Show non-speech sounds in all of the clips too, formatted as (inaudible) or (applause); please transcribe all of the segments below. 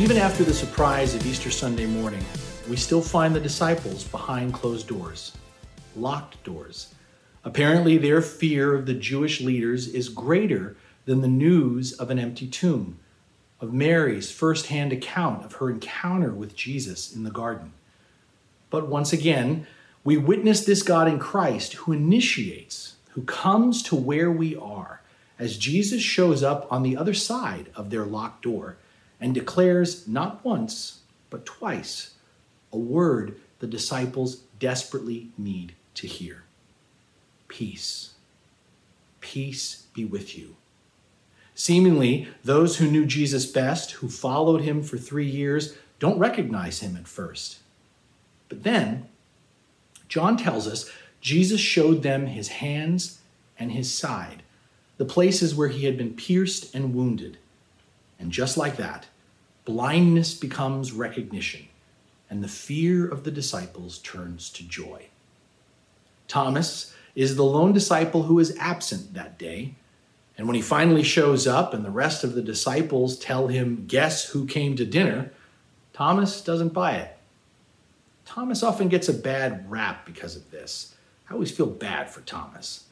Even after the surprise of Easter Sunday morning, we still find the disciples behind closed doors, locked doors. Apparently, their fear of the Jewish leaders is greater than the news of an empty tomb, of Mary's firsthand account of her encounter with Jesus in the garden. But once again, we witness this God in Christ who initiates, who comes to where we are, as Jesus shows up on the other side of their locked door and declares not once, but twice, a word the disciples desperately need to hear Peace. Peace be with you. Seemingly, those who knew Jesus best, who followed him for three years, don't recognize him at first. But then, John tells us Jesus showed them his hands and his side, the places where he had been pierced and wounded. And just like that, blindness becomes recognition, and the fear of the disciples turns to joy. Thomas is the lone disciple who is absent that day. And when he finally shows up and the rest of the disciples tell him, Guess who came to dinner? Thomas doesn't buy it. Thomas often gets a bad rap because of this. I always feel bad for Thomas.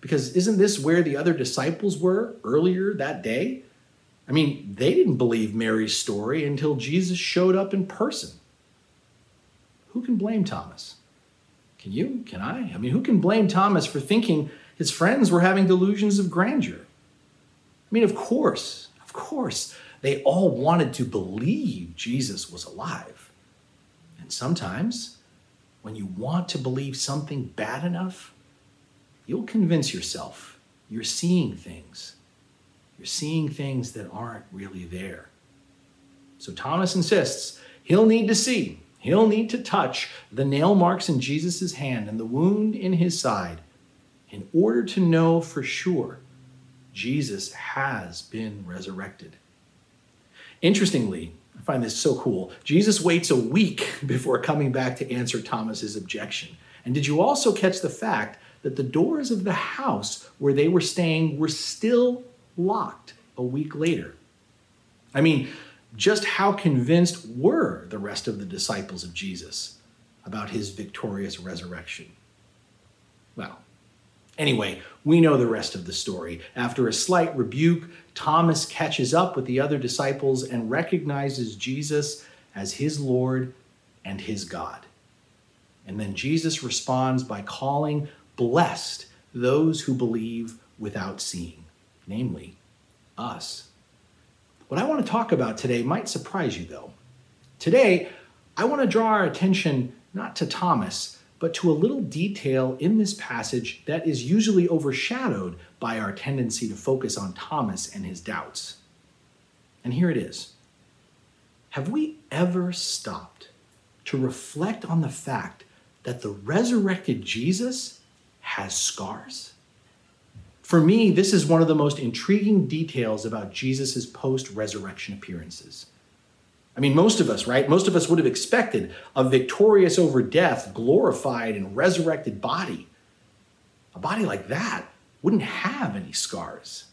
Because isn't this where the other disciples were earlier that day? I mean, they didn't believe Mary's story until Jesus showed up in person. Who can blame Thomas? Can you? Can I? I mean, who can blame Thomas for thinking his friends were having delusions of grandeur? I mean, of course, of course, they all wanted to believe Jesus was alive. And sometimes, when you want to believe something bad enough, you'll convince yourself you're seeing things you're seeing things that aren't really there. So Thomas insists he'll need to see, he'll need to touch the nail marks in Jesus' hand and the wound in his side in order to know for sure Jesus has been resurrected. Interestingly, I find this so cool. Jesus waits a week (laughs) before coming back to answer Thomas's objection. And did you also catch the fact that the doors of the house where they were staying were still locked a week later. I mean, just how convinced were the rest of the disciples of Jesus about his victorious resurrection? Well, anyway, we know the rest of the story. After a slight rebuke, Thomas catches up with the other disciples and recognizes Jesus as his Lord and his God. And then Jesus responds by calling blessed those who believe without seeing namely us. What I want to talk about today might surprise you, though. Today, I want to draw our attention not to Thomas, but to a little detail in this passage that is usually overshadowed by our tendency to focus on Thomas and his doubts. And here it is Have we ever stopped to reflect on the fact that the resurrected Jesus has scars? For me, this is one of the most intriguing details about Jesus' post resurrection appearances. I mean, most of us, right? Most of us would have expected a victorious over death, glorified, and resurrected body. A body like that wouldn't have any scars.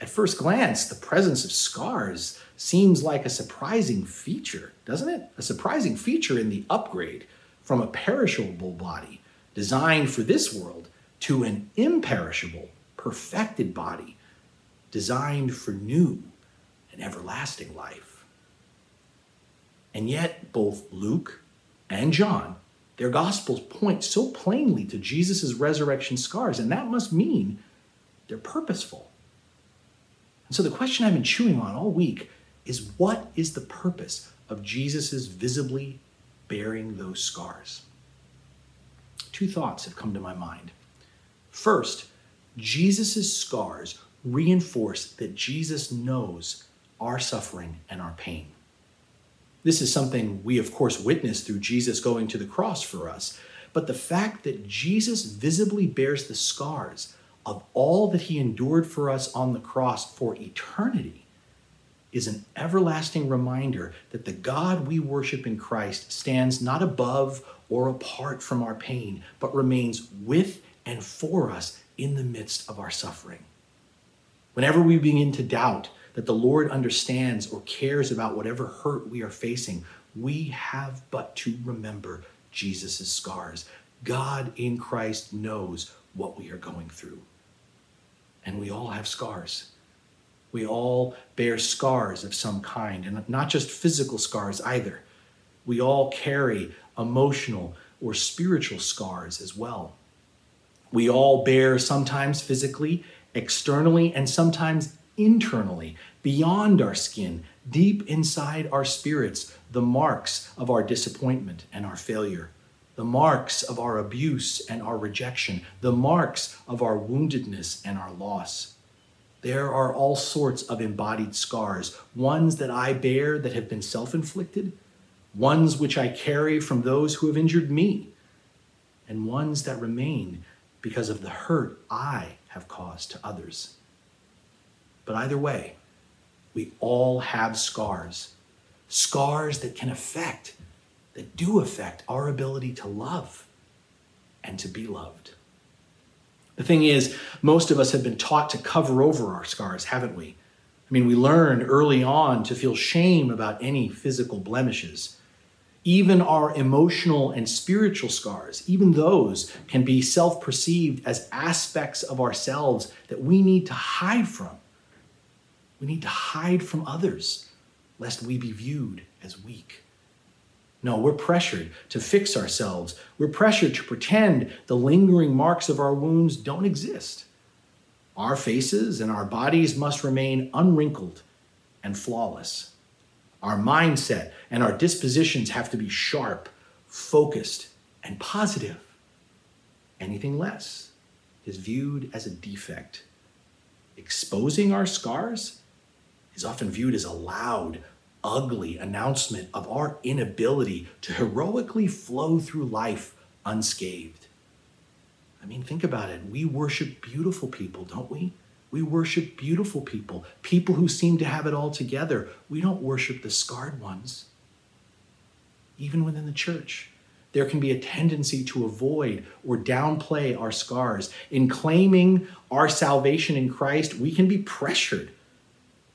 At first glance, the presence of scars seems like a surprising feature, doesn't it? A surprising feature in the upgrade from a perishable body designed for this world to an imperishable, perfected body designed for new and everlasting life. And yet, both Luke and John, their gospels point so plainly to Jesus' resurrection scars, and that must mean they're purposeful. And so the question I've been chewing on all week is what is the purpose of Jesus' visibly bearing those scars? Two thoughts have come to my mind. First, Jesus' scars reinforce that Jesus knows our suffering and our pain. This is something we, of course, witness through Jesus going to the cross for us. But the fact that Jesus visibly bears the scars of all that he endured for us on the cross for eternity is an everlasting reminder that the God we worship in Christ stands not above or apart from our pain, but remains with and for us in the midst of our suffering. Whenever we begin to doubt that the Lord understands or cares about whatever hurt we are facing, we have but to remember Jesus' scars. God in Christ knows what we are going through. And we all have scars. We all bear scars of some kind, and not just physical scars either. We all carry emotional or spiritual scars as well. We all bear sometimes physically, externally, and sometimes internally, beyond our skin, deep inside our spirits, the marks of our disappointment and our failure, the marks of our abuse and our rejection, the marks of our woundedness and our loss. There are all sorts of embodied scars, ones that I bear that have been self inflicted, ones which I carry from those who have injured me, and ones that remain because of the hurt I have caused to others. But either way, we all have scars, scars that can affect, that do affect our ability to love and to be loved. The thing is, most of us have been taught to cover over our scars, haven't we? I mean, we learned early on to feel shame about any physical blemishes. Even our emotional and spiritual scars, even those can be self perceived as aspects of ourselves that we need to hide from. We need to hide from others, lest we be viewed as weak. No, we're pressured to fix ourselves. We're pressured to pretend the lingering marks of our wounds don't exist. Our faces and our bodies must remain unwrinkled and flawless. Our mindset and our dispositions have to be sharp, focused, and positive. Anything less is viewed as a defect. Exposing our scars is often viewed as a loud, ugly announcement of our inability to heroically flow through life unscathed. I mean, think about it. We worship beautiful people, don't we? We worship beautiful people, people who seem to have it all together. We don't worship the scarred ones. Even within the church, there can be a tendency to avoid or downplay our scars. In claiming our salvation in Christ, we can be pressured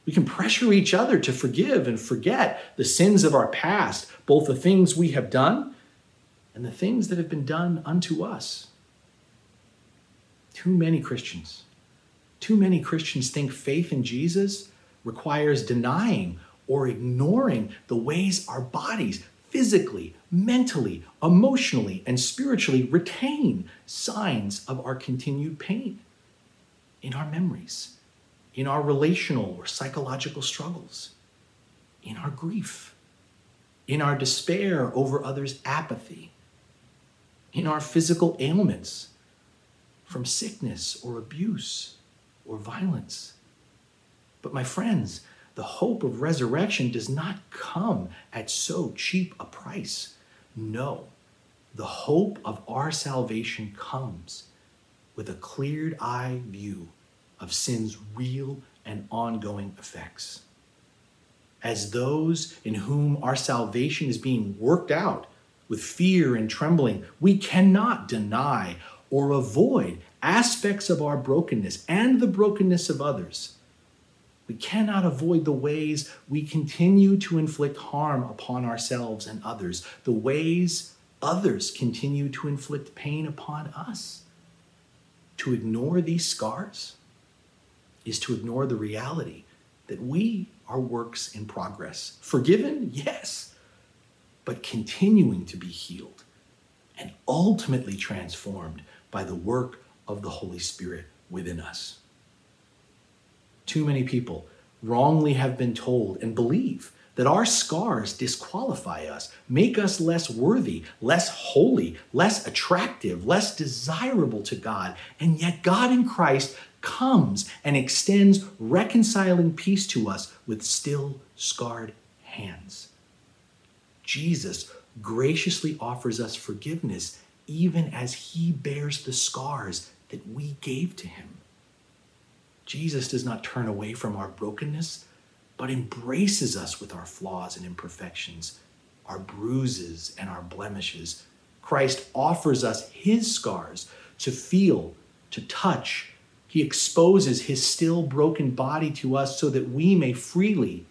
we can pressure each other to forgive and forget the sins of our past, both the things we have done and the things that have been done unto us. Too many Christians, too many Christians think faith in Jesus requires denying or ignoring the ways our bodies physically, mentally, emotionally, and spiritually retain signs of our continued pain in our memories in our relational or psychological struggles, in our grief, in our despair over others' apathy, in our physical ailments from sickness or abuse or violence. But, my friends, the hope of resurrection does not come at so cheap a price. No, the hope of our salvation comes with a cleared eye view of sin's real and ongoing effects. As those in whom our salvation is being worked out with fear and trembling, we cannot deny or avoid aspects of our brokenness and the brokenness of others. We cannot avoid the ways we continue to inflict harm upon ourselves and others, the ways others continue to inflict pain upon us. To ignore these scars is to ignore the reality that we are works in progress. Forgiven, yes, but continuing to be healed and ultimately transformed by the work of the Holy Spirit within us. Too many people wrongly have been told and believe that our scars disqualify us, make us less worthy, less holy, less attractive, less desirable to God. And yet, God in Christ comes and extends reconciling peace to us with still scarred hands. Jesus graciously offers us forgiveness even as he bears the scars that we gave to him. Jesus does not turn away from our brokenness but embraces us with our flaws and imperfections, our bruises and our blemishes. Christ offers us his scars to feel, to touch. He exposes his still broken body to us so that we may freely,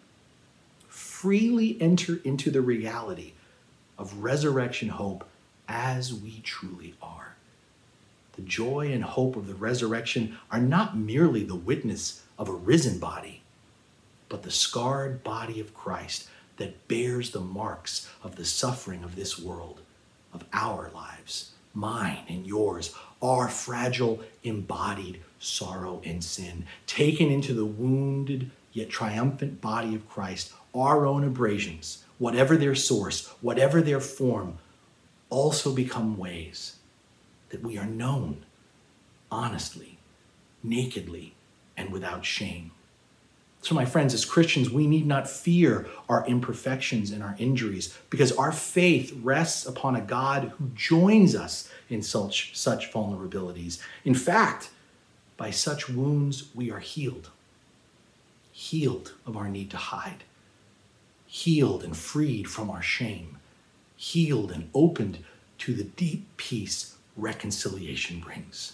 freely enter into the reality of resurrection hope as we truly are. The joy and hope of the resurrection are not merely the witness of a risen body but the scarred body of Christ that bears the marks of the suffering of this world, of our lives, mine and yours, our fragile, embodied sorrow and sin, taken into the wounded yet triumphant body of Christ, our own abrasions, whatever their source, whatever their form, also become ways that we are known honestly, nakedly, and without shame. So, my friends, as Christians, we need not fear our imperfections and our injuries because our faith rests upon a God who joins us in such, such vulnerabilities. In fact, by such wounds, we are healed. Healed of our need to hide, healed and freed from our shame, healed and opened to the deep peace reconciliation brings.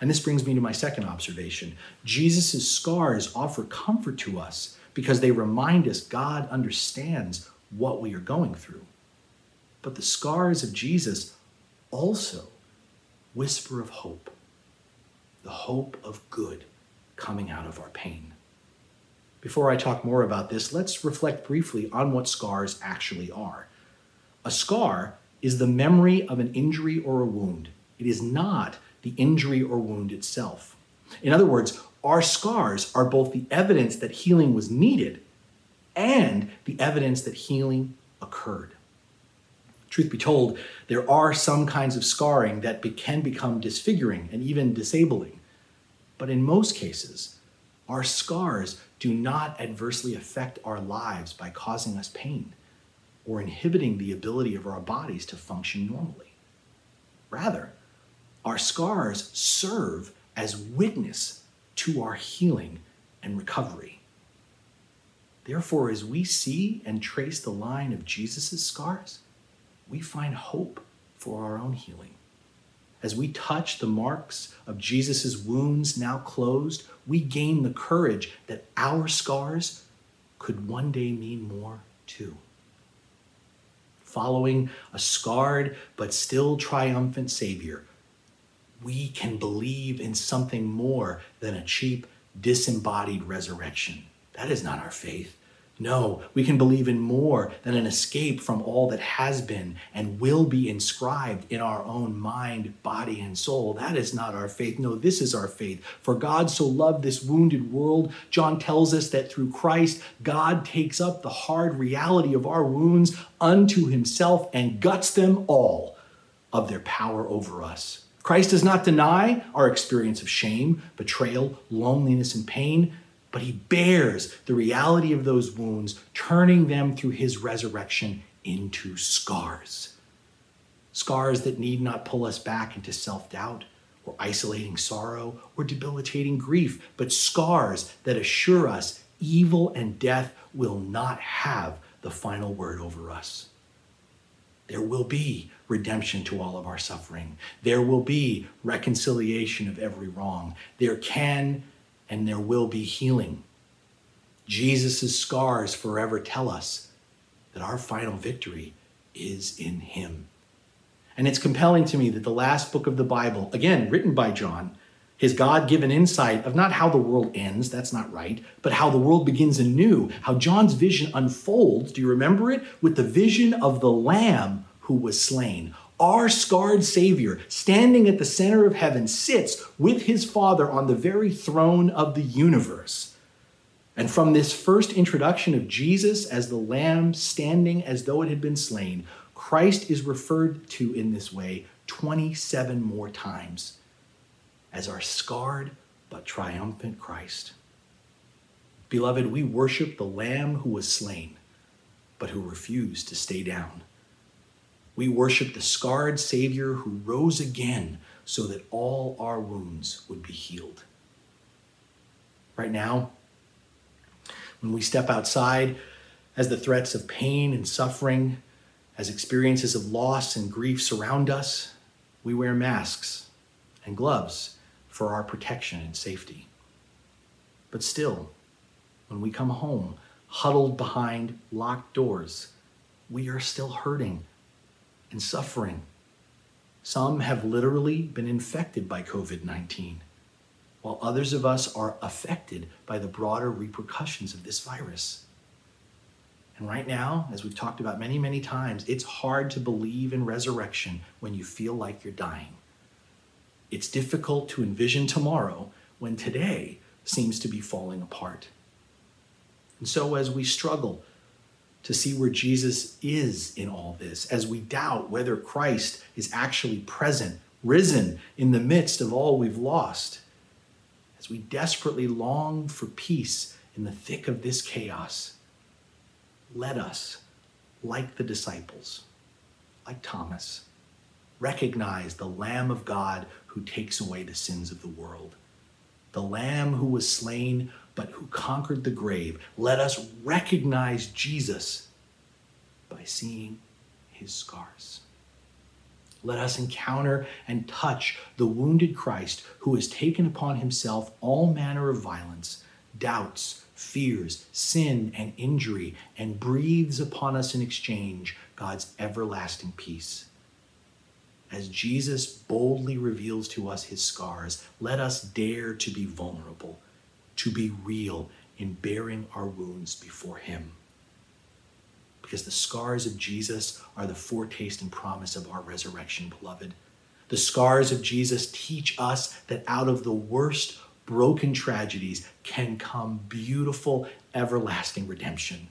And this brings me to my second observation. Jesus' scars offer comfort to us because they remind us God understands what we are going through. But the scars of Jesus also whisper of hope, the hope of good coming out of our pain. Before I talk more about this, let's reflect briefly on what scars actually are. A scar is the memory of an injury or a wound. It is not the injury or wound itself. In other words, our scars are both the evidence that healing was needed and the evidence that healing occurred. Truth be told, there are some kinds of scarring that be, can become disfiguring and even disabling. But in most cases, our scars do not adversely affect our lives by causing us pain or inhibiting the ability of our bodies to function normally. Rather, our scars serve as witness to our healing and recovery. Therefore, as we see and trace the line of Jesus' scars, we find hope for our own healing. As we touch the marks of Jesus' wounds now closed, we gain the courage that our scars could one day mean more too. Following a scarred but still triumphant Savior, we can believe in something more than a cheap, disembodied resurrection. That is not our faith. No, we can believe in more than an escape from all that has been and will be inscribed in our own mind, body, and soul. That is not our faith. No, this is our faith. For God so loved this wounded world, John tells us that through Christ, God takes up the hard reality of our wounds unto himself and guts them all of their power over us. Christ does not deny our experience of shame, betrayal, loneliness, and pain, but he bears the reality of those wounds, turning them through his resurrection into scars. Scars that need not pull us back into self doubt or isolating sorrow or debilitating grief, but scars that assure us evil and death will not have the final word over us. There will be redemption to all of our suffering. There will be reconciliation of every wrong. There can and there will be healing. Jesus' scars forever tell us that our final victory is in Him. And it's compelling to me that the last book of the Bible, again, written by John, his God given insight of not how the world ends, that's not right, but how the world begins anew, how John's vision unfolds. Do you remember it? With the vision of the Lamb who was slain. Our scarred Savior, standing at the center of heaven, sits with his Father on the very throne of the universe. And from this first introduction of Jesus as the Lamb standing as though it had been slain, Christ is referred to in this way 27 more times as our scarred but triumphant Christ. Beloved, we worship the Lamb who was slain, but who refused to stay down. We worship the scarred Savior who rose again so that all our wounds would be healed. Right now, when we step outside, as the threats of pain and suffering, as experiences of loss and grief surround us, we wear masks and gloves for our protection and safety. But still, when we come home, huddled behind locked doors, we are still hurting and suffering. Some have literally been infected by COVID 19, while others of us are affected by the broader repercussions of this virus. And right now, as we've talked about many, many times, it's hard to believe in resurrection when you feel like you're dying. It's difficult to envision tomorrow when today seems to be falling apart. And so, as we struggle to see where Jesus is in all this, as we doubt whether Christ is actually present, risen in the midst of all we've lost, as we desperately long for peace in the thick of this chaos, let us, like the disciples, like Thomas, recognize the Lamb of God who takes away the sins of the world, the Lamb who was slain but who conquered the grave. Let us recognize Jesus by seeing his scars. Let us encounter and touch the wounded Christ who has taken upon himself all manner of violence, doubts, fears, sin, and injury, and breathes upon us in exchange God's everlasting peace. As Jesus boldly reveals to us his scars, let us dare to be vulnerable to be real in bearing our wounds before Him. Because the scars of Jesus are the foretaste and promise of our resurrection, beloved. The scars of Jesus teach us that out of the worst broken tragedies can come beautiful, everlasting redemption.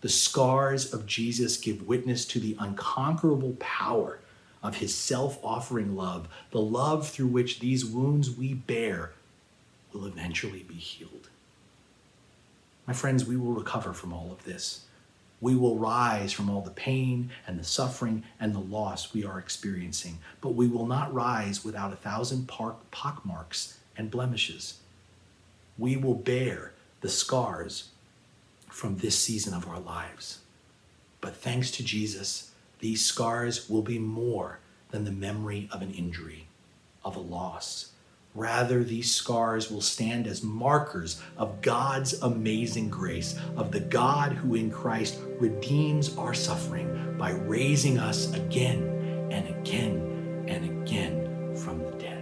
The scars of Jesus give witness to the unconquerable power of his self offering love, the love through which these wounds we bear will eventually be healed. My friends, we will recover from all of this. We will rise from all the pain and the suffering and the loss we are experiencing, but we will not rise without a thousand park pockmarks and blemishes. We will bear the scars from this season of our lives. But thanks to Jesus, these scars will be more than the memory of an injury, of a loss, Rather, these scars will stand as markers of God's amazing grace, of the God who in Christ redeems our suffering by raising us again and again and again from the dead.